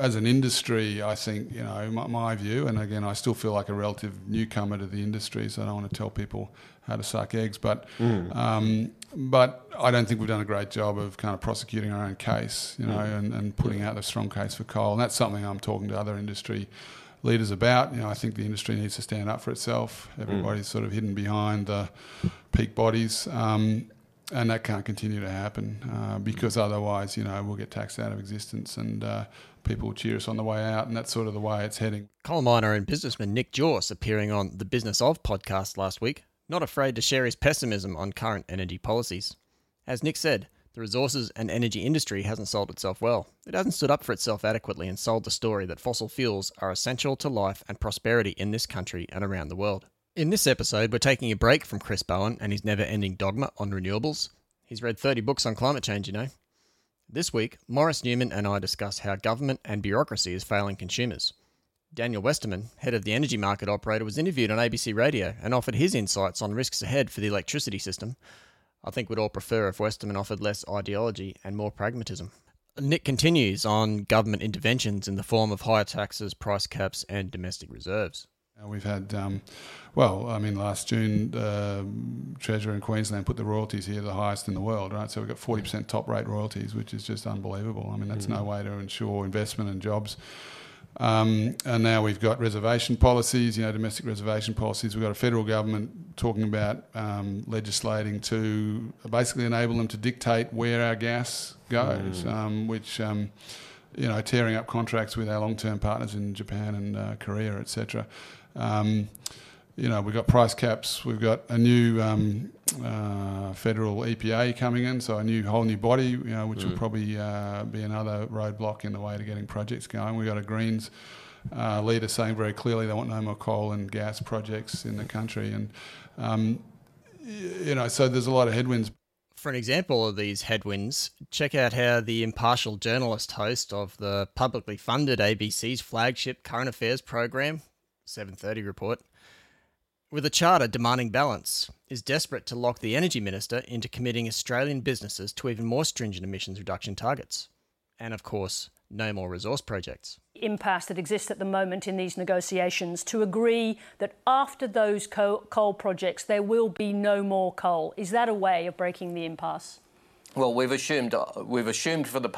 as an industry, I think you know my, my, view, and again, I still feel like a relative newcomer to the industry, so I don't want to tell people how to suck eggs, but mm. um, but I don't think we've done a great job of kind of prosecuting our own case, you know, mm. and, and putting out a strong case for coal, and that's something I'm talking to other industry leaders about. You know, I think the industry needs to stand up for itself. Everybody's mm. sort of hidden behind the peak bodies. Um, and that can't continue to happen uh, because otherwise, you know, we'll get taxed out of existence and uh, people cheer us on the way out, and that's sort of the way it's heading. Coal miner and businessman Nick Jorss appearing on the Business of podcast last week, not afraid to share his pessimism on current energy policies. As Nick said, the resources and energy industry hasn't sold itself well. It hasn't stood up for itself adequately and sold the story that fossil fuels are essential to life and prosperity in this country and around the world. In this episode, we're taking a break from Chris Bowen and his never ending dogma on renewables. He's read 30 books on climate change, you know. This week, Maurice Newman and I discuss how government and bureaucracy is failing consumers. Daniel Westerman, head of the energy market operator, was interviewed on ABC Radio and offered his insights on risks ahead for the electricity system. I think we'd all prefer if Westerman offered less ideology and more pragmatism. Nick continues on government interventions in the form of higher taxes, price caps, and domestic reserves. Uh, we've had, um, well, I mean, last June, uh, Treasurer in Queensland put the royalties here the highest in the world, right? So we've got 40% top rate royalties, which is just unbelievable. I mean, that's mm-hmm. no way to ensure investment and jobs. Um, and now we've got reservation policies, you know, domestic reservation policies. We've got a federal government talking about um, legislating to basically enable them to dictate where our gas goes, mm. um, which um, you know, tearing up contracts with our long-term partners in Japan and uh, Korea, etc. Um, you know, we've got price caps. We've got a new um, uh, federal EPA coming in, so a new whole new body, you know, which mm. will probably uh, be another roadblock in the way to getting projects going. We've got a Greens uh, leader saying very clearly they want no more coal and gas projects in the country, and um, you know, so there's a lot of headwinds. For an example of these headwinds, check out how the impartial journalist host of the publicly funded ABC's flagship current affairs program 730 report, with a charter demanding balance, is desperate to lock the Energy Minister into committing Australian businesses to even more stringent emissions reduction targets. And of course, no more resource projects. Impasse that exists at the moment in these negotiations to agree that after those coal projects there will be no more coal. Is that a way of breaking the impasse? Well, we've assumed uh, we've assumed for the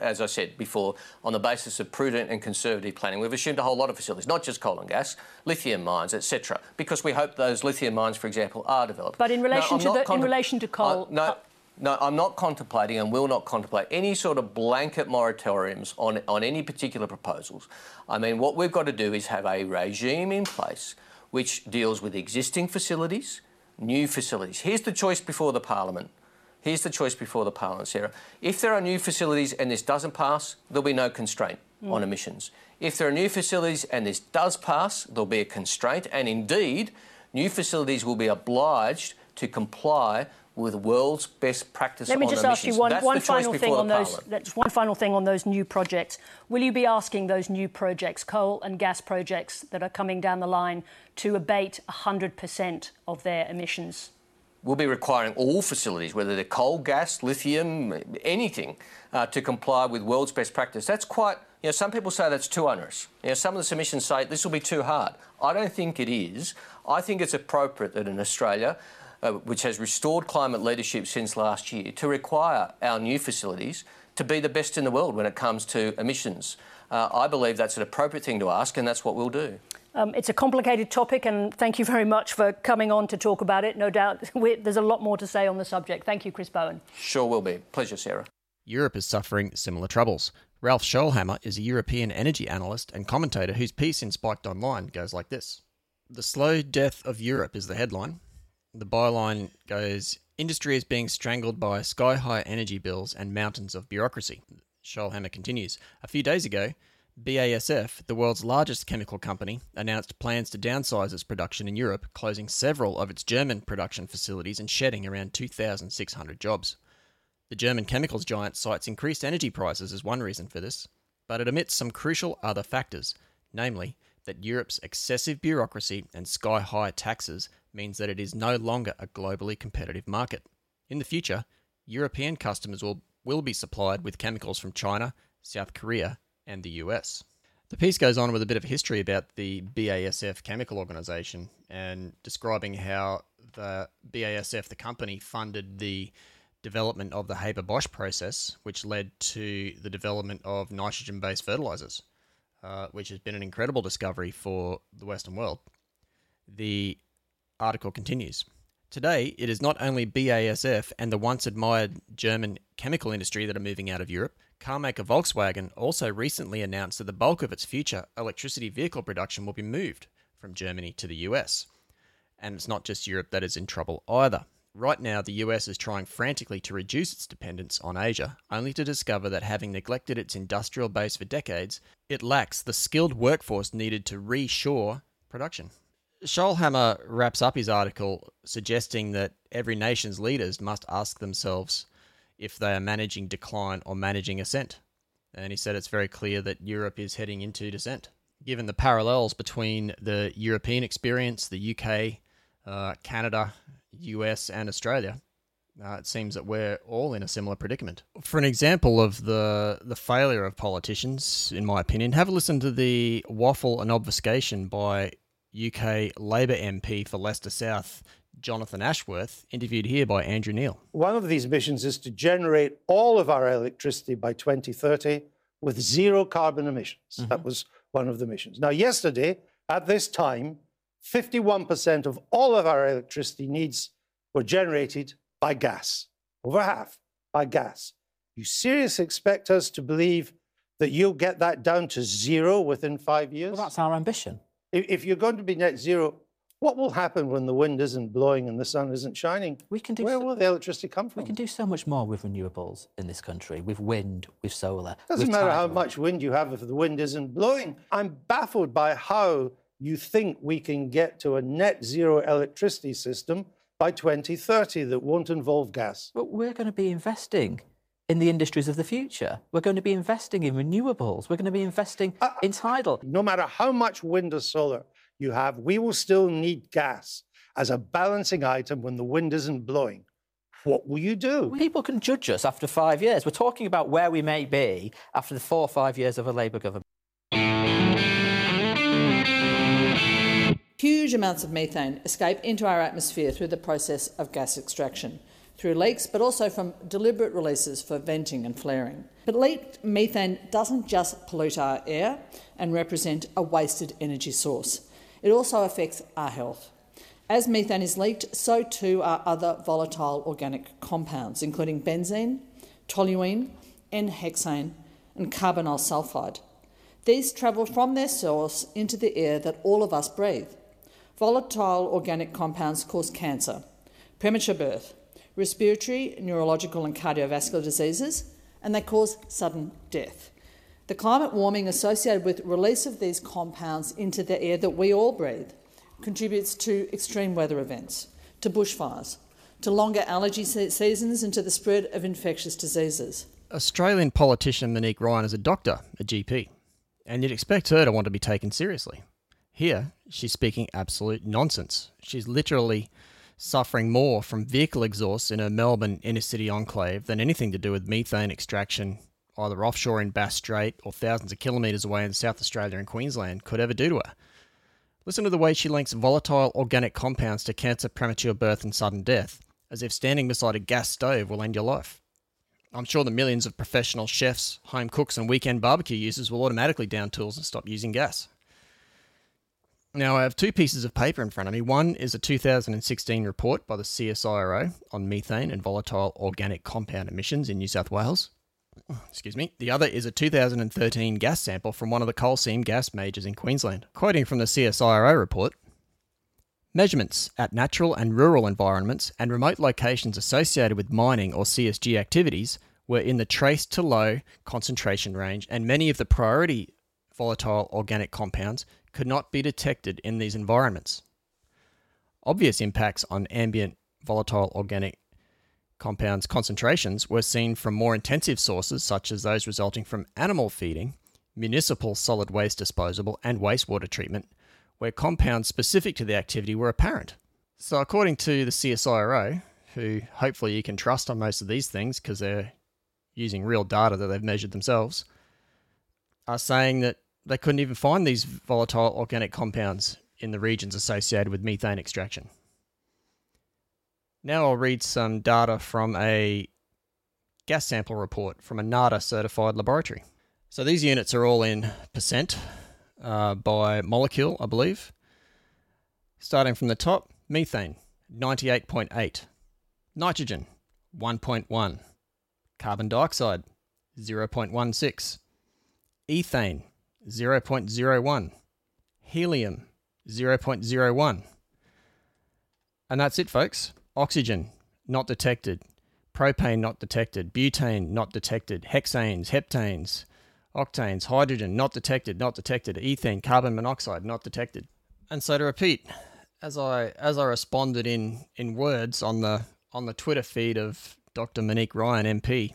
as I said before, on the basis of prudent and conservative planning, we've assumed a whole lot of facilities, not just coal and gas, lithium mines, etc. Because we hope those lithium mines, for example, are developed. But in relation no, to the, in relation to coal, uh, no. No, I'm not contemplating and will not contemplate any sort of blanket moratoriums on, on any particular proposals. I mean, what we've got to do is have a regime in place which deals with existing facilities, new facilities. Here's the choice before the Parliament. Here's the choice before the Parliament, Sarah. If there are new facilities and this doesn't pass, there'll be no constraint mm. on emissions. If there are new facilities and this does pass, there'll be a constraint, and indeed, new facilities will be obliged to comply with world's best practice Let me just ask you one, one final thing on those. That's one final thing on those new projects. Will you be asking those new projects, coal and gas projects that are coming down the line, to abate 100% of their emissions? We'll be requiring all facilities, whether they're coal, gas, lithium, anything, uh, to comply with world's best practice. That's quite, you know, some people say that's too onerous. You know, some of the submissions say this will be too hard. I don't think it is. I think it's appropriate that in Australia, uh, which has restored climate leadership since last year, to require our new facilities to be the best in the world when it comes to emissions. Uh, I believe that's an appropriate thing to ask, and that's what we'll do. Um, it's a complicated topic, and thank you very much for coming on to talk about it. No doubt there's a lot more to say on the subject. Thank you, Chris Bowen. Sure will be. Pleasure, Sarah. Europe is suffering similar troubles. Ralph Schoellhammer is a European energy analyst and commentator whose piece in Spiked Online goes like this The slow death of Europe is the headline. The byline goes Industry is being strangled by sky high energy bills and mountains of bureaucracy. Schoellhammer continues A few days ago, BASF, the world's largest chemical company, announced plans to downsize its production in Europe, closing several of its German production facilities and shedding around 2,600 jobs. The German chemicals giant cites increased energy prices as one reason for this, but it omits some crucial other factors, namely that Europe's excessive bureaucracy and sky high taxes means that it is no longer a globally competitive market. In the future, European customers will, will be supplied with chemicals from China, South Korea, and the US. The piece goes on with a bit of history about the BASF chemical organization and describing how the BASF, the company, funded the development of the Haber Bosch process, which led to the development of nitrogen based fertilizers, uh, which has been an incredible discovery for the Western world. The article continues. Today, it is not only BASF and the once admired German chemical industry that are moving out of Europe. Carmaker Volkswagen also recently announced that the bulk of its future electricity vehicle production will be moved from Germany to the US. And it's not just Europe that is in trouble either. Right now, the US is trying frantically to reduce its dependence on Asia, only to discover that having neglected its industrial base for decades, it lacks the skilled workforce needed to reshore production. Schoellhammer wraps up his article suggesting that every nation's leaders must ask themselves if they are managing decline or managing ascent. And he said it's very clear that Europe is heading into descent. Given the parallels between the European experience, the UK, uh, Canada, US, and Australia, uh, it seems that we're all in a similar predicament. For an example of the the failure of politicians, in my opinion, have a listen to the waffle and obfuscation by UK Labor MP for Leicester South, Jonathan Ashworth, interviewed here by Andrew Neil. One of these missions is to generate all of our electricity by 2030 with zero carbon emissions. Mm-hmm. That was one of the missions. Now, yesterday, at this time, 51% of all of our electricity needs were generated by gas, over half by gas. You seriously expect us to believe that you'll get that down to zero within five years? Well, that's our ambition. If you're going to be net zero, what will happen when the wind isn't blowing and the sun isn't shining? We can do Where so, will the electricity come from? We can do so much more with renewables in this country, with wind, with solar. It doesn't matter how much wind you have if the wind isn't blowing. I'm baffled by how you think we can get to a net zero electricity system by 2030 that won't involve gas. But we're going to be investing in the industries of the future. We're going to be investing in renewables. We're going to be investing uh, in tidal. No matter how much wind or solar you have, we will still need gas as a balancing item when the wind isn't blowing. What will you do? People can judge us after five years. We're talking about where we may be after the four or five years of a Labour government. Huge amounts of methane escape into our atmosphere through the process of gas extraction, through leaks, but also from deliberate releases for venting and flaring. But leaked methane doesn't just pollute our air and represent a wasted energy source. It also affects our health. As methane is leaked, so too are other volatile organic compounds, including benzene, toluene, N-hexane, and carbonyl sulfide. These travel from their source into the air that all of us breathe. Volatile organic compounds cause cancer, premature birth, respiratory, neurological, and cardiovascular diseases, and they cause sudden death. The climate warming associated with release of these compounds into the air that we all breathe contributes to extreme weather events, to bushfires, to longer allergy seasons, and to the spread of infectious diseases. Australian politician Monique Ryan is a doctor, a GP, and you'd expect her to want to be taken seriously. Here, she's speaking absolute nonsense. She's literally suffering more from vehicle exhaust in her Melbourne inner city enclave than anything to do with methane extraction either offshore in Bass Strait or thousands of kilometres away in South Australia and Queensland, could ever do to her. Listen to the way she links volatile organic compounds to cancer, premature birth, and sudden death, as if standing beside a gas stove will end your life. I'm sure the millions of professional chefs, home cooks, and weekend barbecue users will automatically down tools and stop using gas. Now, I have two pieces of paper in front of me. One is a 2016 report by the CSIRO on methane and volatile organic compound emissions in New South Wales excuse me. The other is a 2013 gas sample from one of the coal seam gas majors in Queensland. Quoting from the CSIRO report, Measurements at natural and rural environments and remote locations associated with mining or CSG activities were in the trace to low concentration range, and many of the priority volatile organic compounds could not be detected in these environments. Obvious impacts on ambient volatile organic compounds concentrations were seen from more intensive sources, such as those resulting from animal feeding, municipal solid waste disposal, and wastewater treatment, where compounds specific to the activity were apparent. So, according to the CSIRO, who hopefully you can trust on most of these things because they're using real data that they've measured themselves, are saying that they couldn't even find these volatile organic compounds in the regions associated with methane extraction. Now I'll read some data from a gas sample report from a NATA certified laboratory. So these units are all in percent uh, by molecule, I believe. Starting from the top, methane 98.8, nitrogen 1.1, carbon dioxide 0.16, ethane 0.01, helium 0.01. And that's it, folks. Oxygen not detected, propane not detected, butane not detected, hexanes, heptanes, octanes, hydrogen not detected, not detected, ethane, carbon monoxide not detected. And so to repeat, as I as I responded in in words on the on the Twitter feed of Dr. Monique Ryan MP,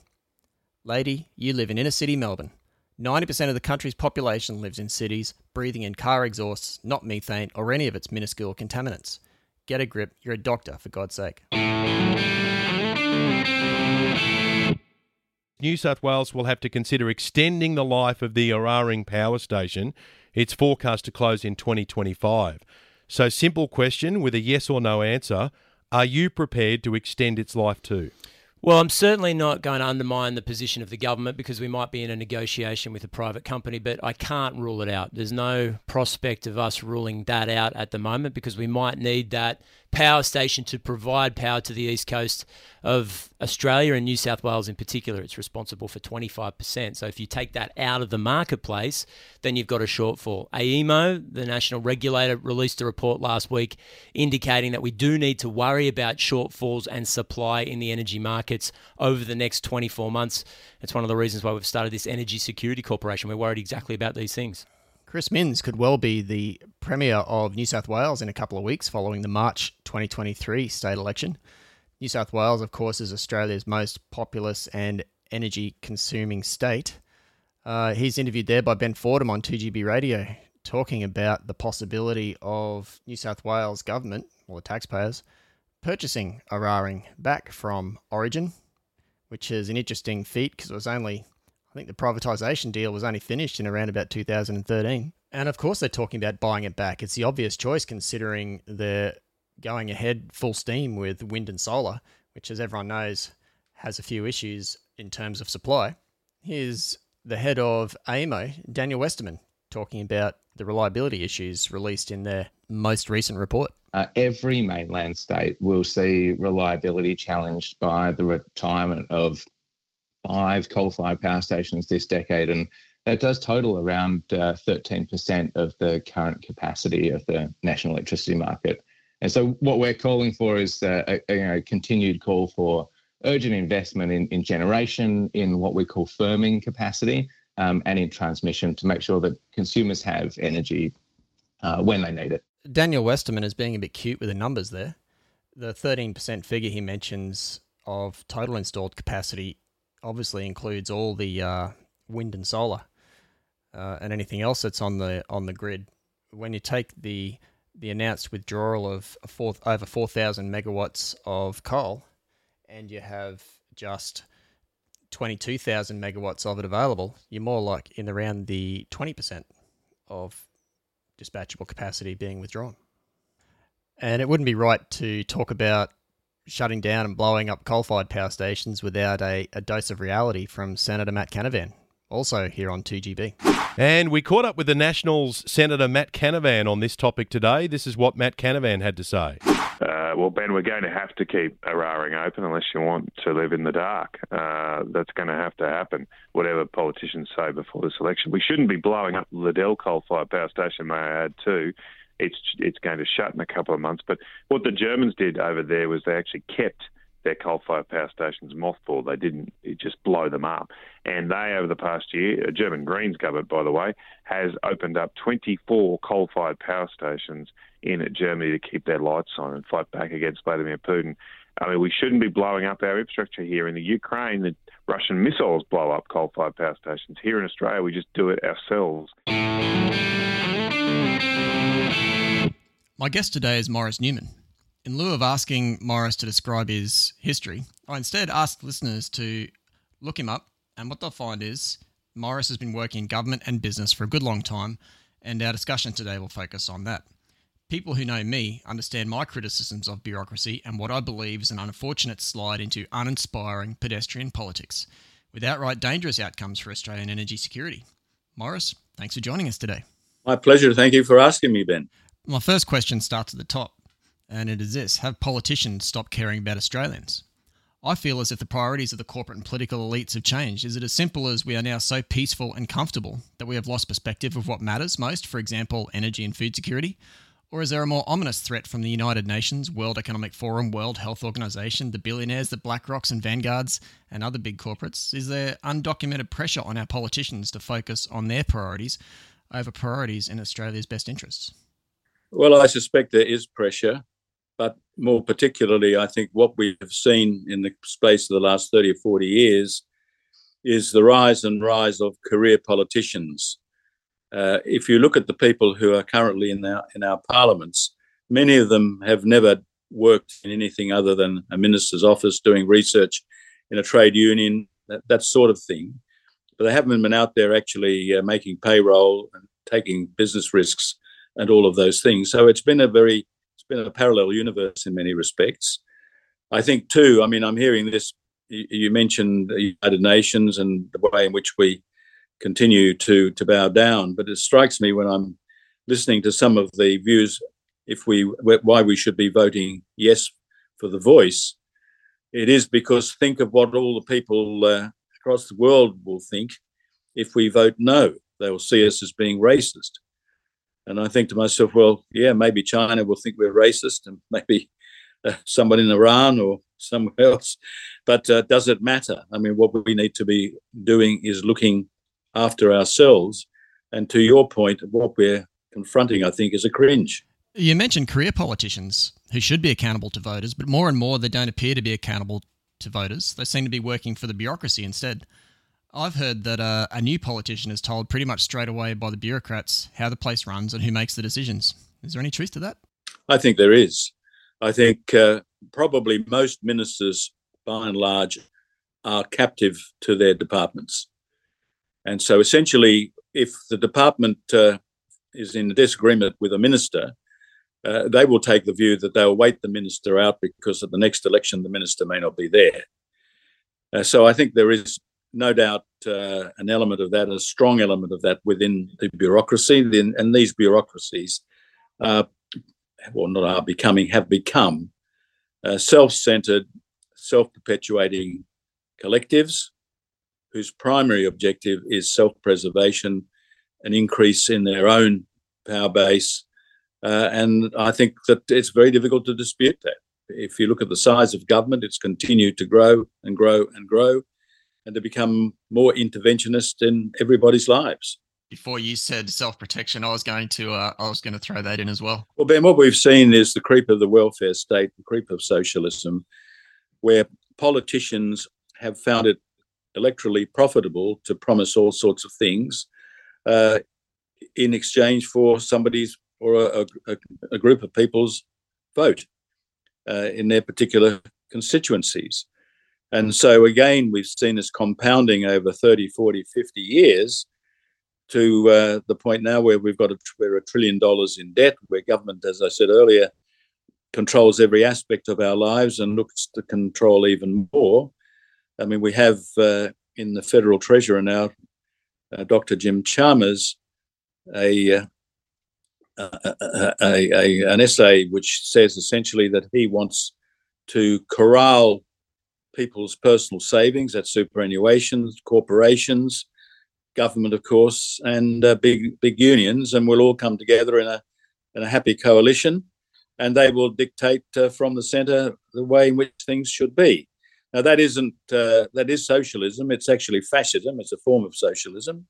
lady, you live in inner city Melbourne. 90% of the country's population lives in cities, breathing in car exhausts, not methane or any of its minuscule contaminants. Get a grip, you're a doctor, for God's sake. New South Wales will have to consider extending the life of the Eraring power station. It's forecast to close in 2025. So, simple question with a yes or no answer Are you prepared to extend its life too? Well, I'm certainly not going to undermine the position of the government because we might be in a negotiation with a private company, but I can't rule it out. There's no prospect of us ruling that out at the moment because we might need that power station to provide power to the east coast of Australia and New South Wales in particular. It's responsible for 25%. So if you take that out of the marketplace, then you've got a shortfall. AEMO, the national regulator, released a report last week indicating that we do need to worry about shortfalls and supply in the energy markets over the next 24 months. It's one of the reasons why we've started this Energy Security Corporation. We're worried exactly about these things. Chris Minns could well be the Premier of New South Wales in a couple of weeks following the March 2023 state election. New South Wales, of course, is Australia's most populous and energy consuming state. Uh, he's interviewed there by Ben Fordham on 2GB Radio, talking about the possibility of New South Wales government, or taxpayers, purchasing Eraring back from Origin, which is an interesting feat because it was only I think the privatisation deal was only finished in around about 2013. And of course, they're talking about buying it back. It's the obvious choice considering they're going ahead full steam with wind and solar, which, as everyone knows, has a few issues in terms of supply. Here's the head of AEMO, Daniel Westerman, talking about the reliability issues released in their most recent report. Uh, every mainland state will see reliability challenged by the retirement of five coal-fired power stations this decade, and that does total around uh, 13% of the current capacity of the national electricity market. And so, what we're calling for is uh, a, a you know, continued call for urgent investment in, in generation, in what we call firming capacity, um, and in transmission to make sure that consumers have energy uh, when they need it. Daniel Westerman is being a bit cute with the numbers there. The 13% figure he mentions of total installed capacity obviously includes all the uh, wind and solar uh, and anything else that's on the on the grid. When you take the the announced withdrawal of over 4,000 megawatts of coal, and you have just 22,000 megawatts of it available, you're more like in around the 20% of dispatchable capacity being withdrawn. And it wouldn't be right to talk about shutting down and blowing up coal fired power stations without a, a dose of reality from Senator Matt Canavan, also here on 2GB. And we caught up with the Nationals Senator Matt Canavan on this topic today. This is what Matt Canavan had to say. Uh, well, Ben, we're going to have to keep Eraring open unless you want to live in the dark. Uh, that's going to have to happen, whatever politicians say before this election. We shouldn't be blowing up the Liddell coal-fired power station, may I add, too it's it's going to shut in a couple of months. But what the Germans did over there was they actually kept their coal-fired power stations mothballed. They didn't just blow them up. And they, over the past year, a German Greens government, by the way, has opened up 24 coal-fired power stations in Germany to keep their lights on and fight back against Vladimir Putin. I mean, we shouldn't be blowing up our infrastructure here in the Ukraine. The Russian missiles blow up coal-fired power stations. Here in Australia, we just do it ourselves. My guest today is Maurice Newman. In lieu of asking Maurice to describe his history, I instead asked listeners to look him up, and what they'll find is Maurice has been working in government and business for a good long time, and our discussion today will focus on that. People who know me understand my criticisms of bureaucracy and what I believe is an unfortunate slide into uninspiring pedestrian politics, with outright dangerous outcomes for Australian energy security. Maurice, thanks for joining us today. My pleasure. Thank you for asking me, Ben. My first question starts at the top, and it is this Have politicians stopped caring about Australians? I feel as if the priorities of the corporate and political elites have changed. Is it as simple as we are now so peaceful and comfortable that we have lost perspective of what matters most, for example, energy and food security? Or is there a more ominous threat from the United Nations, World Economic Forum, World Health Organization, the billionaires, the BlackRocks and Vanguards, and other big corporates? Is there undocumented pressure on our politicians to focus on their priorities over priorities in Australia's best interests? Well, I suspect there is pressure. But more particularly, I think what we have seen in the space of the last 30 or 40 years is the rise and rise of career politicians. Uh, if you look at the people who are currently in our, in our parliaments, many of them have never worked in anything other than a minister's office doing research in a trade union, that, that sort of thing. But they haven't been out there actually uh, making payroll and taking business risks and all of those things. So it's been a very it's been a parallel universe in many respects. I think too. I mean, I'm hearing this. You mentioned the United Nations and the way in which we continue to to bow down, but it strikes me when I'm listening to some of the views, if we why we should be voting yes for the voice, it is because think of what all the people uh, across the world will think if we vote no. They will see us as being racist. And I think to myself, well, yeah, maybe China will think we're racist, and maybe uh, someone in Iran or somewhere else. But uh, does it matter? I mean, what we need to be doing is looking after ourselves. And to your point, what we're confronting, I think, is a cringe. You mentioned career politicians who should be accountable to voters, but more and more they don't appear to be accountable to voters. They seem to be working for the bureaucracy instead. I've heard that uh, a new politician is told pretty much straight away by the bureaucrats how the place runs and who makes the decisions. Is there any truth to that? I think there is. I think uh, probably most ministers, by and large, are captive to their departments. And so essentially, if the department uh, is in disagreement with a minister, uh, they will take the view that they'll wait the minister out because at the next election the minister may not be there. Uh, so I think there is no doubt uh, an element of that, a strong element of that within the bureaucracy. and these bureaucracies, are, well, not are becoming, have become uh, self centered, self perpetuating collectives whose primary objective is self preservation, an increase in their own power base. Uh, and I think that it's very difficult to dispute that. If you look at the size of government, it's continued to grow and grow and grow and to become more interventionist in everybody's lives. Before you said self protection, I was going to uh, I was going to throw that in as well. Well, Ben, what we've seen is the creep of the welfare state, the creep of socialism, where politicians have found it electorally profitable to promise all sorts of things uh, in exchange for somebody's or a, a, a group of people's vote uh, in their particular constituencies. And so, again, we've seen this compounding over 30, 40, 50 years to uh, the point now where we've got a, we're a trillion dollars in debt, where government, as I said earlier, controls every aspect of our lives and looks to control even more. I mean, we have uh, in the federal treasurer now, uh, Dr. Jim Chalmers, a, uh, a, a, a, an essay which says essentially that he wants to corral people's personal savings, that's superannuations, corporations, government, of course, and uh, big big unions, and we'll all come together in a in a happy coalition, and they will dictate uh, from the centre the way in which things should be. Now that isn't uh, that is socialism. It's actually fascism. It's a form of socialism,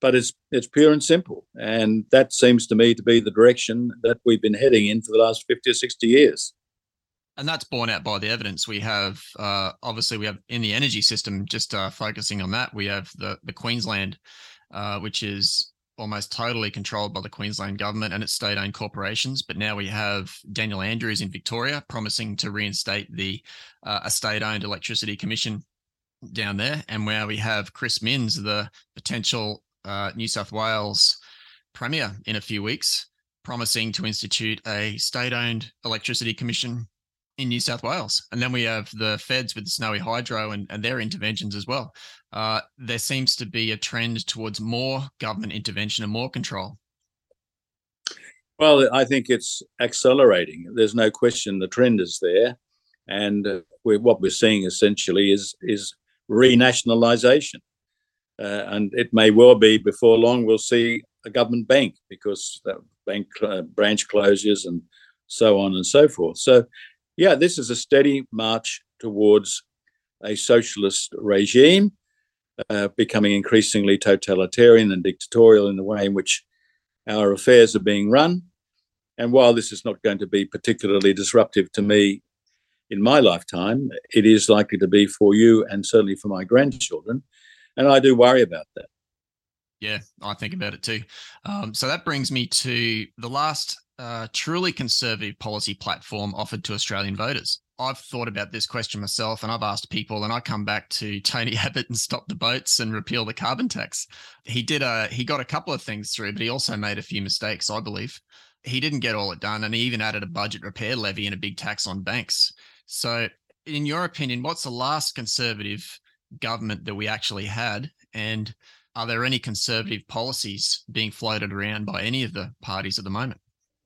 but it's it's pure and simple, and that seems to me to be the direction that we've been heading in for the last fifty or sixty years and that's borne out by the evidence we have. Uh, obviously, we have in the energy system. Just uh, focusing on that, we have the the Queensland, uh, which is almost totally controlled by the Queensland government and its state-owned corporations. But now we have Daniel Andrews in Victoria promising to reinstate the uh, a state-owned electricity commission down there, and where we have Chris Minns, the potential uh, New South Wales Premier in a few weeks, promising to institute a state owned electricity commission in New South Wales. And then we have the feds with the Snowy Hydro and, and their interventions as well. Uh, there seems to be a trend towards more government intervention and more control. Well, I think it's accelerating. There's no question the trend is there. And uh, we're, what we're seeing essentially is, is renationalisation. Uh, and it may well be before long we'll see a government bank because bank uh, branch closures and so on and so forth. So, yeah, this is a steady march towards a socialist regime, uh, becoming increasingly totalitarian and dictatorial in the way in which our affairs are being run. And while this is not going to be particularly disruptive to me in my lifetime, it is likely to be for you and certainly for my grandchildren. And I do worry about that. Yeah, I think about it too. Um, so that brings me to the last uh, truly conservative policy platform offered to Australian voters. I've thought about this question myself and I've asked people and I come back to Tony Abbott and stop the boats and repeal the carbon tax. He did a he got a couple of things through, but he also made a few mistakes, I believe. He didn't get all it done and he even added a budget repair levy and a big tax on banks. So in your opinion, what's the last conservative government that we actually had and are there any conservative policies being floated around by any of the parties at the moment?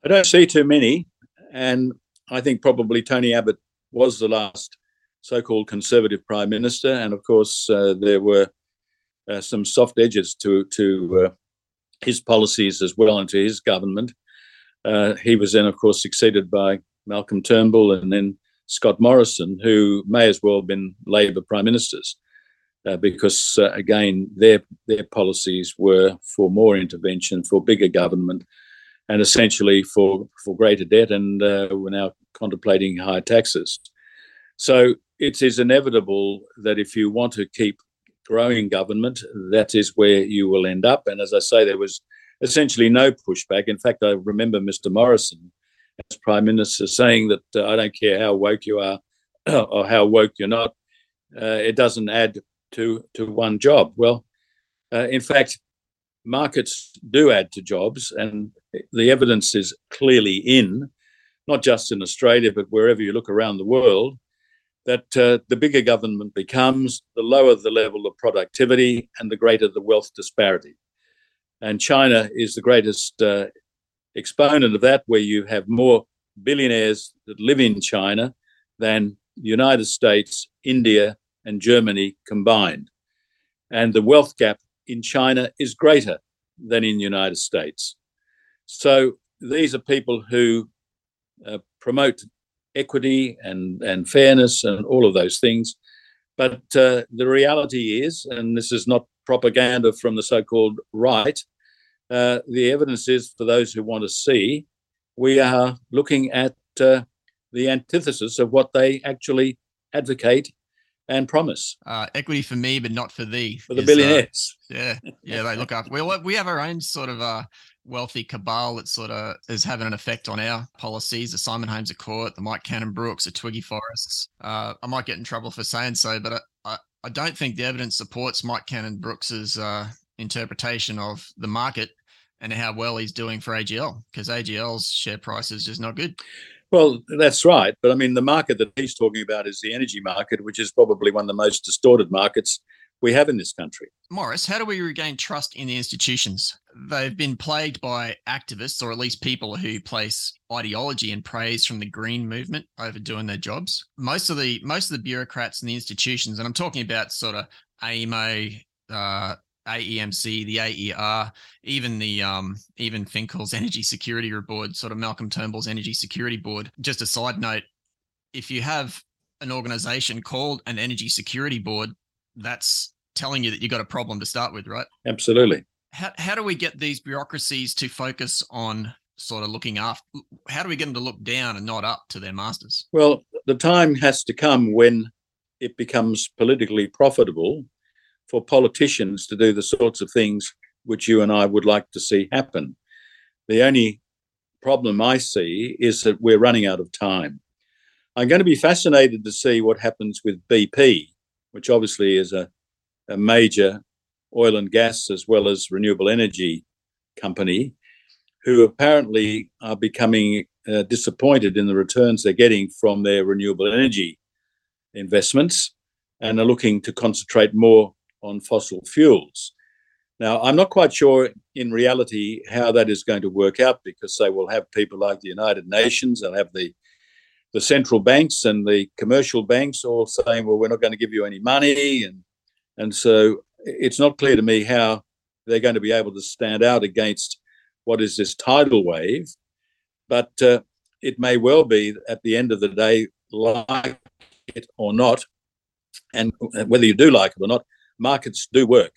I don't see too many. And I think probably Tony Abbott was the last so called conservative prime minister. And of course, uh, there were uh, some soft edges to, to uh, his policies as well and to his government. Uh, he was then, of course, succeeded by Malcolm Turnbull and then Scott Morrison, who may as well have been Labor prime ministers uh, because uh, again their their policies were for more intervention, for bigger government, and essentially for for greater debt, and uh, we're now contemplating higher taxes. So it is inevitable that if you want to keep growing government, that is where you will end up. And as I say, there was essentially no pushback. In fact, I remember Mr. Morrison as Prime Minister saying that uh, I don't care how woke you are or how woke you're not, uh, it doesn't add to to one job. Well, uh, in fact, markets do add to jobs, and the evidence is clearly in, not just in Australia but wherever you look around the world, that uh, the bigger government becomes, the lower the level of productivity, and the greater the wealth disparity. And China is the greatest uh, exponent of that, where you have more billionaires that live in China than the United States, India, and Germany combined. And the wealth gap in China is greater than in the United States. So these are people who uh, promote equity and, and fairness and all of those things. But uh, the reality is, and this is not propaganda from the so called right, uh, the evidence is for those who want to see, we are looking at uh, the antithesis of what they actually advocate and promise. Uh, equity for me, but not for thee. For the is, uh, billionaires. Uh, yeah, yeah, they look after. We we have our own sort of uh, wealthy cabal that sort of is having an effect on our policies. The Simon Holmes à Court, the Mike Cannon-Brookes, the Twiggy Forrests. Uh, I might get in trouble for saying so, but I, I, I don't think the evidence supports Mike Cannon-Brookes's uh, interpretation of the market and how well he's doing for AGL because AGL's share price is just not good. Well, that's right. But I mean, the market that he's talking about is the energy market, which is probably one of the most distorted markets we have in this country. Maurice, how do we regain trust in the institutions? They've been plagued by activists, or at least people who place ideology and praise from the green movement over doing their jobs. Most of the most of the bureaucrats and the institutions, and I'm talking about sort of AEMO, uh, AEMC, the AER, even the um, even Finkel's Energy Security Board, sort of Malcolm Turnbull's Energy Security Board. Just a side note: if you have an organization called an Energy Security Board, that's telling you that you've got a problem to start with, right? Absolutely. How how do we get these bureaucracies to focus on sort of looking after? How do we get them to look down and not up to their masters? Well, the time has to come when it becomes politically profitable for politicians to do the sorts of things which you and I would like to see happen. The only problem I see is that we're running out of time. I'm going to be fascinated to see what happens with BP which obviously is a, a major oil and gas as well as renewable energy company, who apparently are becoming uh, disappointed in the returns they're getting from their renewable energy investments and are looking to concentrate more on fossil fuels. Now, I'm not quite sure in reality how that is going to work out because they will have people like the United Nations, they'll have the the central banks and the commercial banks all saying, well, we're not going to give you any money. And, and so it's not clear to me how they're going to be able to stand out against what is this tidal wave. But uh, it may well be at the end of the day, like it or not, and whether you do like it or not, markets do work.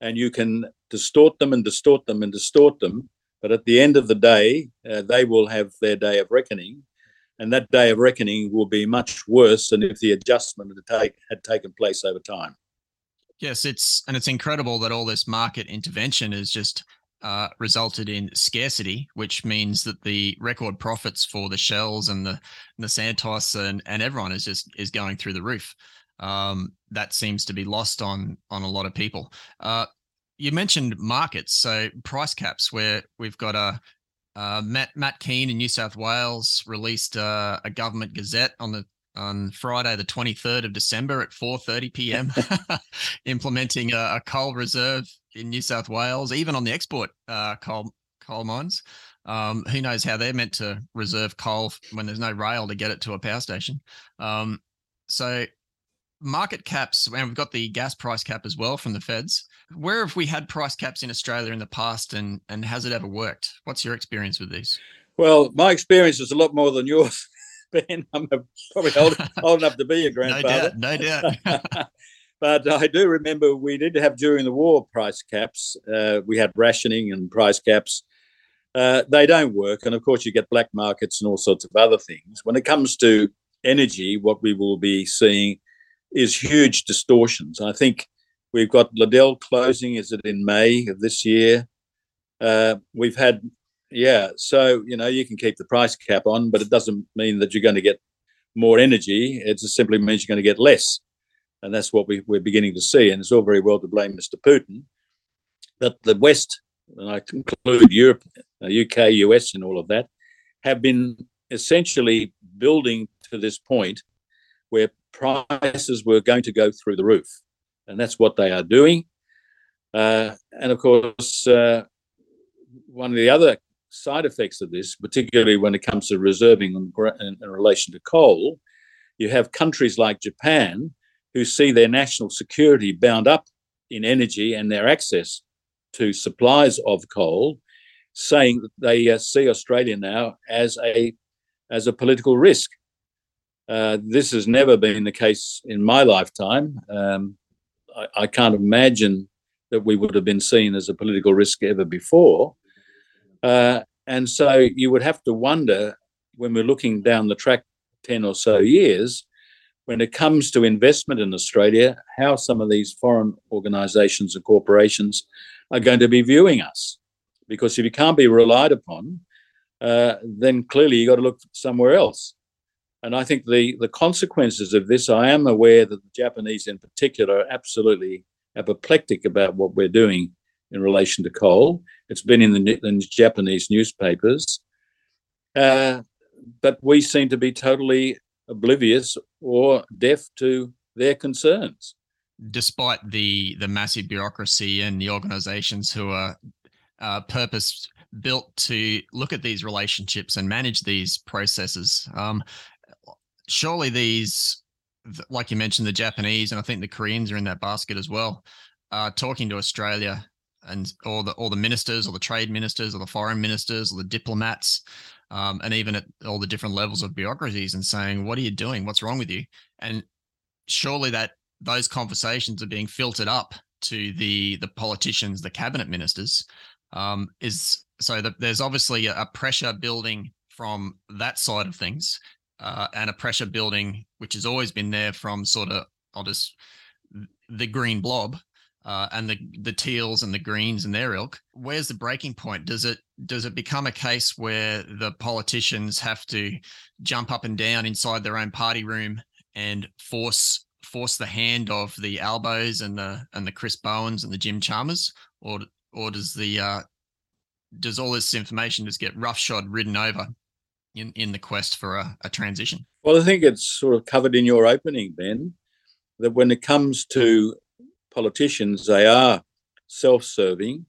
And you can distort them and distort them and distort them. But at the end of the day, uh, they will have their day of reckoning and that day of reckoning will be much worse than if the adjustment had, take, had taken place over time. Yes, it's and it's incredible that all this market intervention has just uh, resulted in scarcity, which means that the record profits for the Shells and the and the Santos and, and everyone is just is going through the roof. Um, that seems to be lost on on a lot of people. Uh, you mentioned markets, so price caps, where we've got a uh, Matt Matt Kean in New South Wales released uh, a government gazette on the on Friday, the 23rd of December at 4:30 p.m., implementing a, a, coal reserve in New South Wales, even on the export uh, coal coal mines. Um, who knows how they're meant to reserve coal when there's no rail to get it to a power station? Um, so market caps, and we've got the gas price cap as well from the feds. Where have we had price caps in Australia in the past, and and has it ever worked? What's your experience with these? Well, my experience is a lot more than yours, Ben. I'm probably old, old enough to be your grandfather. No doubt, no doubt. but I do remember we did have during the war price caps. Uh, we had rationing and price caps. Uh, they don't work, and of course, you get black markets and all sorts of other things. When it comes to energy, what we will be seeing is huge distortions. I think we've got Liddell closing. Is it in May of this year? Uh, we've had, yeah. So you know you can keep the price cap on, but it doesn't mean that you're going to get more energy. It just simply means you're going to get less, and that's what we, we're beginning to see. And it's all very well to blame Mr. Putin, but the West, and I conclude Europe, UK, uh, US, and all of that, have been essentially building to this point where prices were going to go through the roof. And that's what they are doing. Uh, and of course, uh, one of the other side effects of this, particularly when it comes to reserving in, in relation to coal, you have countries like Japan who see their national security bound up in energy and their access to supplies of coal, saying that they uh, see Australia now as a as a political risk. Uh, this has never been the case in my lifetime. Um, I, I, can't imagine that we would have been seen as a political risk ever before. Uh, and so you would have to wonder when we're looking down the track 10 or so years, when it comes to investment in Australia, how some of these foreign organisations and corporations are going to be viewing us. Because if you can't be relied upon, uh, then clearly you've got to look somewhere else. And I think the, the consequences of this, I am aware that the Japanese in particular are absolutely apoplectic about what we're doing in relation to coal. It's been in the, in the Japanese newspapers. Uh, but we seem to be totally oblivious or deaf to their concerns. Despite the, the massive bureaucracy and the organizations who are uh, purpose built to look at these relationships and manage these processes. Um, surely these, like you mentioned, the Japanese and I think the Koreans are in that basket as well, uh, talking to Australia and all the all the ministers or the trade ministers or the foreign ministers or the diplomats um, and even at all the different levels of bureaucracies and saying what are you doing? What's wrong with you? And surely that those conversations are being filtered up to the the politicians the cabinet ministers um, is so that there's obviously a, a pressure building from that side of things uh, and a pressure building, which has always been there from sort of, I'll just, the green blob uh, and the the teals and the greens and their ilk. Where's the breaking point? Does it does it become a case where the politicians have to jump up and down inside their own party room and force force the hand of the Albos and the and the Chris Bowens and the Jim Chalmers, or or does the uh, does all this information just get roughshod ridden over in, in the quest for a, a transition? Well, I think it's sort of covered in your opening, Ben, that when it comes to politicians, they are self serving,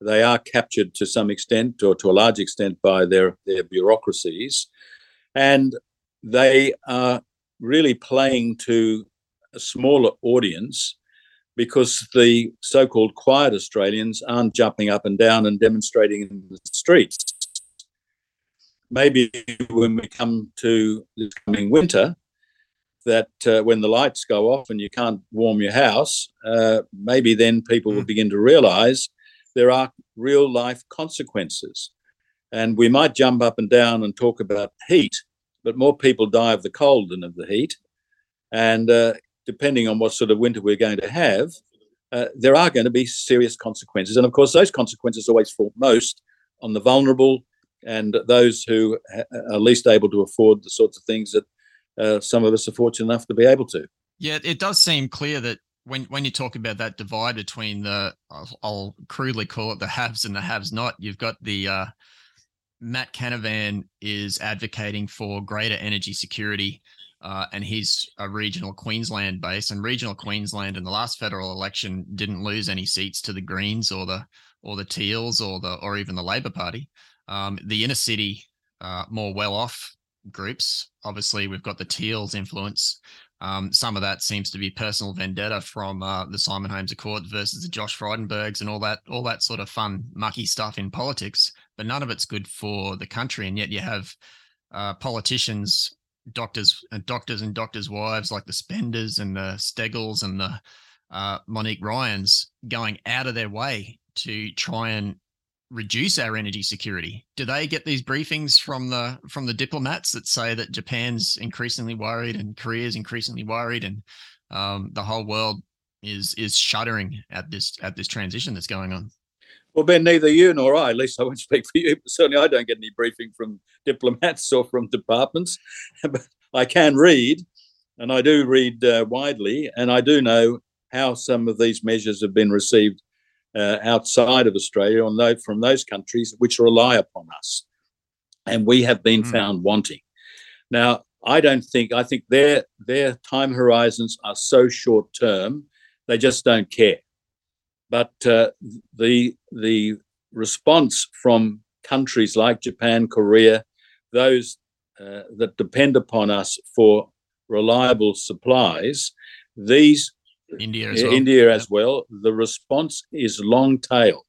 they are captured to some extent or to a large extent by their, their bureaucracies, and they are really playing to a smaller audience because the so called quiet Australians aren't jumping up and down and demonstrating in the streets. Maybe when we come to this coming winter, that uh, when the lights go off and you can't warm your house, uh, maybe then people will hmm. begin to realize there are real life consequences. And we might jump up and down and talk about heat, but more people die of the cold than of the heat. And uh, depending on what sort of winter we're going to have, uh, there are going to be serious consequences. And of course, those consequences always fall most on the vulnerable and those who are least able to afford the sorts of things that uh, some of us are fortunate enough to be able to. Yeah, it does seem clear that when when you talk about that divide between the, I'll, I'll crudely call it the haves and the haves not, you've got the uh, Matt Canavan is advocating for greater energy security. Uh, and he's a regional Queensland base, and regional Queensland in the last federal election didn't lose any seats to the Greens or the or the Teals or the or even the Labor Party. Um, the inner city, uh, more well off groups. Obviously, we've got the Teals influence. Um, some of that seems to be personal vendetta from uh, the Simon Holmes à Court versus the Josh Frydenbergs and all that, all that sort of fun, mucky stuff in politics. But none of it's good for the country, and yet you have uh, politicians, doctors, and uh, doctors and doctors' wives like the Spenders and the Steggalls and the uh, Monique Ryans going out of their way to try and reduce our energy security? Do they get these briefings from the from the diplomats that say that Japan's increasingly worried and Korea's increasingly worried and um, the whole world is is shuddering at this at this transition that's going on? Well, Ben, neither you nor I, at least I won't speak for you, certainly I don't get any briefing from diplomats or from departments. but I can read, and I do read uh, widely, and I do know how some of these measures have been received uh, outside of Australia on those, from those countries which rely upon us. And we have been mm. found wanting. Now, I don't think, I think their, their time horizons are so short term, they just don't care. But uh, the, the response from countries like Japan, Korea, those uh, that depend upon us for reliable supplies, these India as well. India as well. The response is long tail.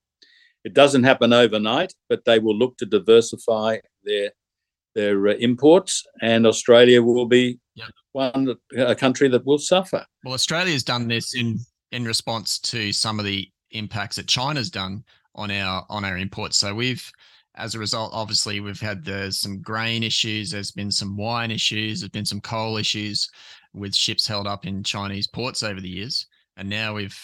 It doesn't happen overnight, but they will look to diversify their their uh, imports, and Australia will be yep. one a country that will suffer. Well, Australia's done this in in response to some of the impacts that China's done on our on our imports. So we've as a result, obviously, we've had the, some grain issues. There's been some wine issues. There's been some coal issues with ships held up in Chinese ports over the years, and now we've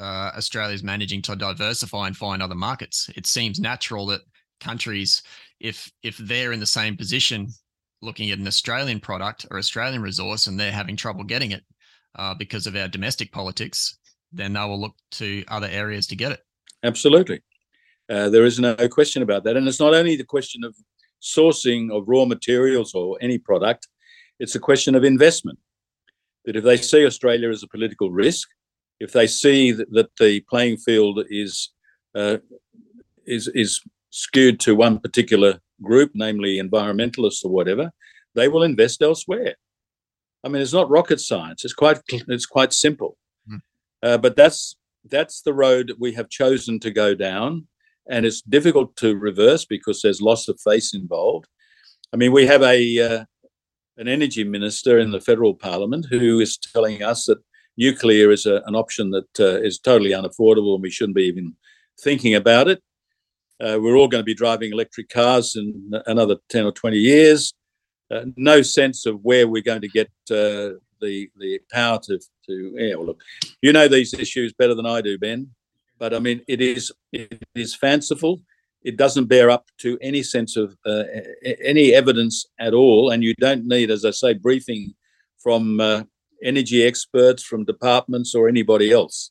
uh, Australia's managing to diversify and find other markets. It seems natural that countries, if if they're in the same position, looking at an Australian product or Australian resource, and they're having trouble getting it uh, because of our domestic politics, then they will look to other areas to get it. Absolutely, uh, there is no question about that, and it's not only the question of sourcing of raw materials or any product; it's a question of investment that if they see Australia as a political risk, if they see that, that the playing field is uh, is is skewed to one particular group, namely environmentalists or whatever, they will invest elsewhere. I mean, it's not rocket science. It's quite it's quite simple. Mm. Uh, but that's that's the road we have chosen to go down, and it's difficult to reverse because there's loss of face involved. I mean, we have a uh, an energy minister in the federal parliament who is telling us that nuclear is a, an option that uh, is totally unaffordable and we shouldn't be even thinking about it. Uh, we're all going to be driving electric cars in another 10 or 20 years. Uh, no sense of where we're going to get uh, the the power to to yeah, well, look, you know these issues better than I do, Ben. But I mean, it is it is fanciful it doesn't bear up to any sense of uh, any evidence at all. And you don't need, as I say, briefing from uh, energy experts, from departments, or anybody else.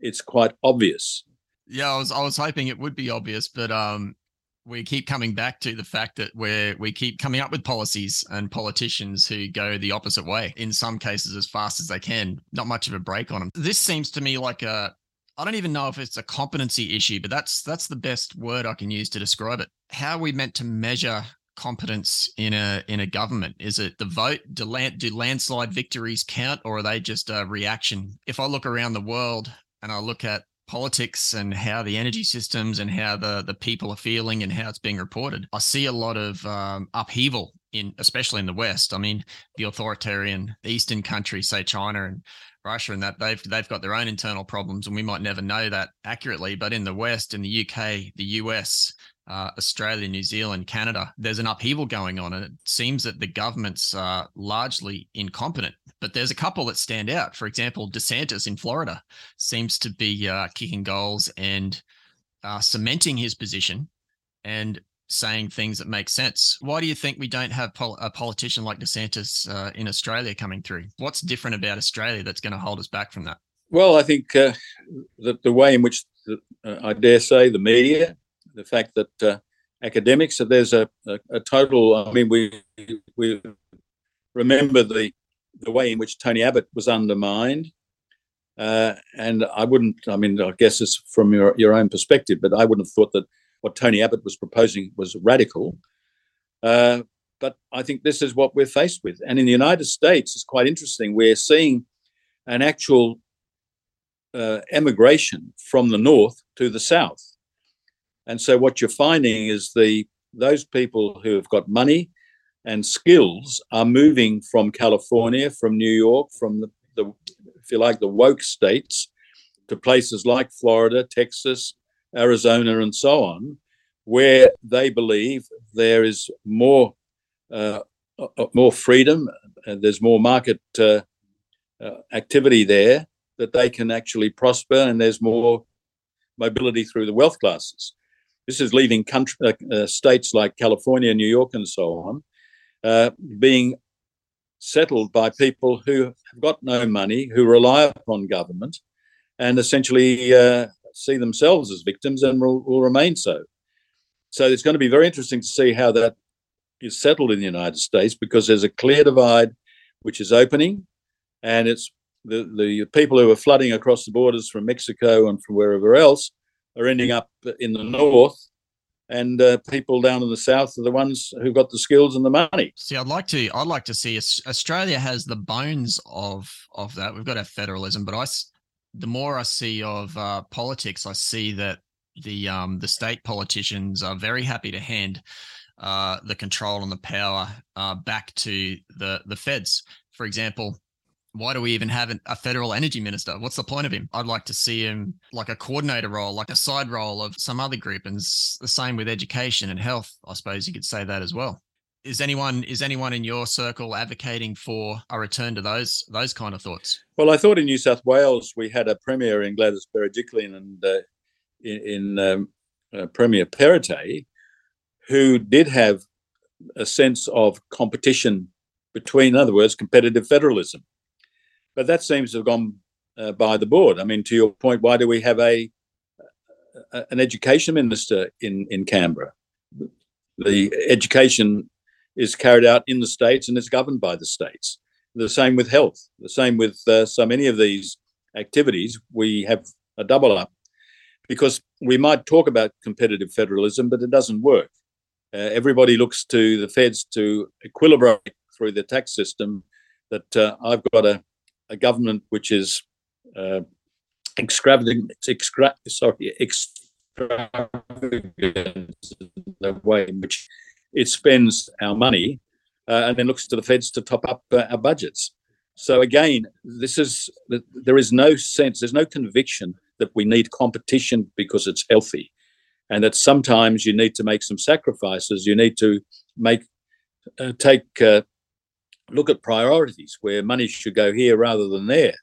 It's quite obvious. Yeah, I was I was hoping it would be obvious, but um, we keep coming back to the fact that we we keep coming up with policies and politicians who go the opposite way in some cases as fast as they can not much of a break on them this seems to me like a i don't even know if it's a competency issue but that's that's the best word i can use to describe it. How are we meant to measure competence in a in a government? Is it the vote? Do, land, do landslide victories count or are they just a reaction? If i look around the world and i look at politics and how the energy systems and how the the people are feeling and how it's being reported. I see a lot of um, upheaval in, especially in the West. I mean, the authoritarian Eastern countries, say China and Russia, and that they've they've got their own internal problems, and we might never know that accurately. But in the West, in the UK, the US, uh, Australia, New Zealand, Canada, there's an upheaval going on, and it seems that the governments are largely incompetent. But there's a couple that stand out. For example, DeSantis in Florida seems to be uh, kicking goals and uh, cementing his position and saying things that make sense. Why do you think we don't have pol- a politician like DeSantis uh, in Australia coming through? What's different about Australia that's going to hold us back from that? Well, I think uh, the, the way in which the, uh, I dare say the media the fact that uh, academics, so there's a, a, a, total, I mean, we, we remember the, the way in which Tony Abbott was undermined. Uh, and I wouldn't, I mean, I guess it's from your, your own perspective, but I wouldn't have thought that what Tony Abbott was proposing was radical. Uh, but I think this is what we're faced with. And in the United States, it's quite interesting. We're seeing an actual uh, emigration from the north to the south. And so what you're finding is the those people who have got money and skills are moving from California, from New York, from the, the if you like, the woke states to places like Florida, Texas, Arizona, and so on, where they believe there is more uh, uh more freedom, and there's more market uh, uh, activity there that they can actually prosper, and there's more mobility through the wealth classes. This is leaving country, uh, uh, states like California, New York, and so on, being settled by people who have got no money, who rely upon government, and essentially see themselves as victims and will, will remain so. So it's going to be very interesting to see how that is settled in the United States because there's a clear divide which is opening, and it's the, the people who are flooding across the borders from Mexico and from wherever else are ending up in the north and uh, people down in the south are the ones who've got the skills and the money. See, I'd like to, I'd like to see Australia has the bones of of that. We've got our federalism, but I, the more I see of uh, politics, I see that the um, the state politicians are very happy to hand uh, the control and the power uh, back to the the feds. For example, why do we even have an, a federal energy minister? What's the point of him? I'd like to see him like a coordinator role, like a side role of some other group. And the same with education and health. I suppose you could say that as well. Is anyone is anyone in your circle advocating for a return to those those kind of thoughts? Well, I thought in New South Wales we had a premier in Gladys Berejiklian and uh, in, in um, uh, Premier Perrottet, who did have a sense of competition between, in other words, competitive federalism but that seems to have gone uh, by the board. I mean, to your point, why do we have a, a an education minister in in Canberra? The education is carried out in the states and is governed by the states. The same with health. The same with uh, so many of these activities. We have a double up because we might talk about competitive federalism, but it doesn't work. Uh, everybody looks to the feds to equilibrate through the tax system that uh, I've got a a government which is uh, extravagant, extra, sorry, extravagant the way in which it spends our money, uh, and then looks to the feds to top up uh, our budgets. So again, this is there is no sense, there's no conviction that we need competition because it's healthy, and that sometimes you need to make some sacrifices. You need to make uh, take uh, look at priorities where money should go here rather than there.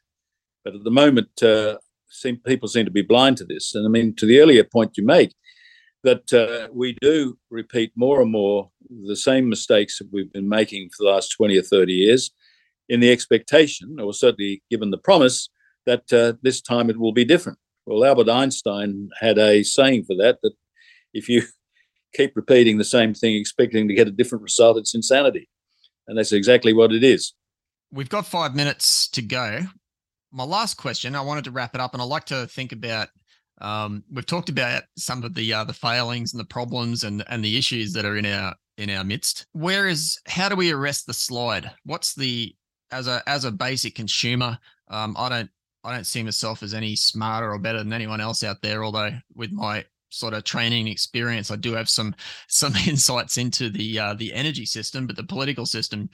But at the moment, uh, seem, people seem to be blind to this. And I mean, to the earlier point you make, that uh, we do repeat more and more the same mistakes that we've been making for the last 20 or 30 years in the expectation, or certainly given the promise, that uh, this time it will be different. Well, Albert Einstein had a saying for that that if you keep repeating the same thing, expecting to get a different result, it's insanity. And that's exactly what it is. We've got five minutes to go. My last question, I wanted to wrap it up, and I like to think about. Um, we've talked about some of the uh, the failings and the problems and and the issues that are in our in our midst. Where is how do we arrest the slide? What's the as a as a basic consumer? Um, I don't I don't see myself as any smarter or better than anyone else out there. Although with my sort of training experience, I do have some some insights into the uh, the energy system, but the political system,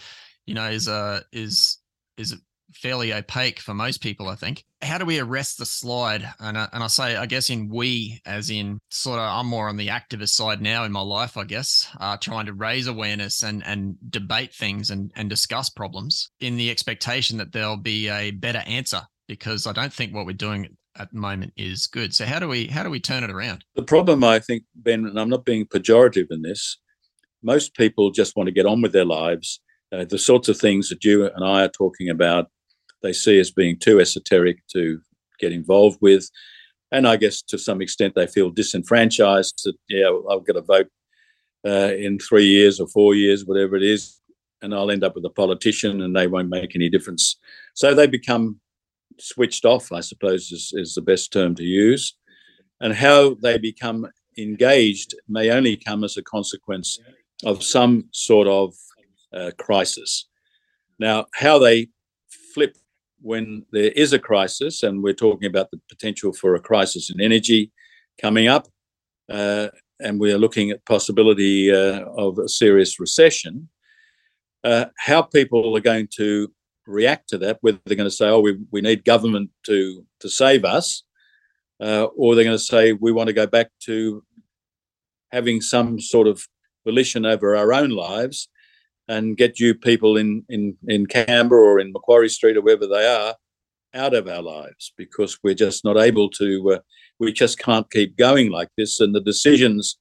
you know, is uh is is fairly opaque for most people. I think. How do we arrest the slide? And I, and I say, I guess in we, as in sort of, I'm more on the activist side now in my life. I guess uh, trying to raise awareness and and debate things and and discuss problems in the expectation that there'll be a better answer because I don't think what we're doing at the moment is good. So how do we how do we turn it around? The problem, I think, Ben, and I'm not being pejorative in this. Most people just want to get on with their lives. Uh, the sorts of things that you and I are talking about, they see as being too esoteric to get involved with, and I guess to some extent they feel disenfranchised. That yeah, I'll get a vote uh, in three years or four years, whatever it is, and I'll end up with a politician, and they won't make any difference. So they become switched off, I suppose is, is the best term to use. And how they become engaged may only come as a consequence of some sort of uh, crisis. Now, how they flip when there is a crisis, and we're talking about the potential for a crisis in energy coming up, uh, and we're looking at possibility uh, of a serious recession, uh, how people are going to react to that, whether they're going to say, "Oh, we, we need government to to save us," uh, or they're going to say, "We want to go back to having some sort of volition over our own lives and get you people in in in Canberra or in Macquarie Street or wherever they are out of our lives because we're just not able to. Uh, we just can't keep going like this, and the decisions.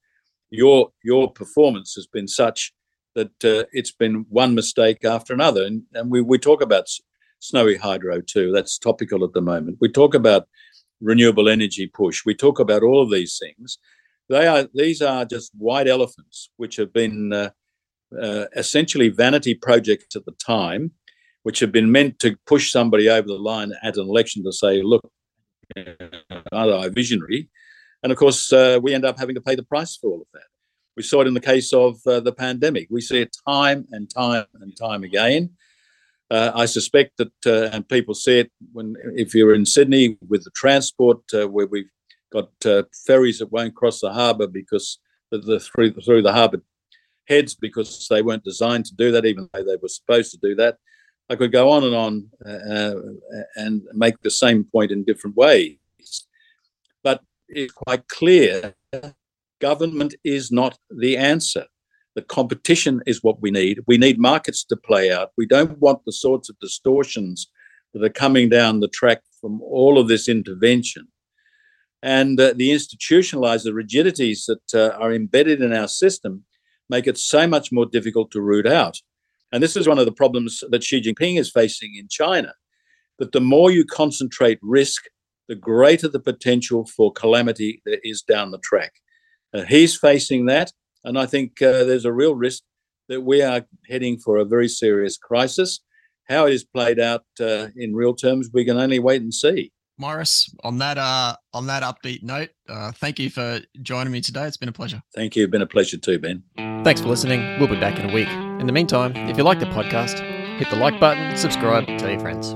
Your your performance has been such that uh, it's been one mistake after another. And, and we, we talk about snowy hydro too. That's topical at the moment. We talk about renewable energy push. We talk about all of these things. They are these are just white elephants, which have been uh, uh, essentially vanity projects at the time, which have been meant to push somebody over the line at an election to say, "Look, are I visionary?" And of course, uh, we end up having to pay the price for all of that. We saw it in the case of uh, the pandemic. We see it time and time and time again. Uh, I suspect that, uh, and people see it when if you're in Sydney with the transport, uh, where we've got uh, ferries that won't cross the harbour because the, the through through the harbour heads because they weren't designed to do that, even though they were supposed to do that. I could go on and on uh, and make the same point in different ways, but it's quite clear government is not the answer. The competition is what we need. We need markets to play out. We don't want the sorts of distortions that are coming down the track from all of this intervention. And uh, the institutionalized, the rigidities that uh, are embedded in our system make it so much more difficult to root out. And this is one of the problems that Xi Jinping is facing in China that the more you concentrate risk, the greater the potential for calamity there is down the track. Uh, he's facing that, and I think uh, there's a real risk that we are heading for a very serious crisis. How it is played out uh, in real terms, we can only wait and see. Maurice, on that uh, on that upbeat note, uh, thank you for joining me today. It's been a pleasure. Thank you. Been a pleasure too, Ben. Thanks for listening. We'll be back in a week. In the meantime, if you like the podcast, hit the like button, subscribe, tell your friends.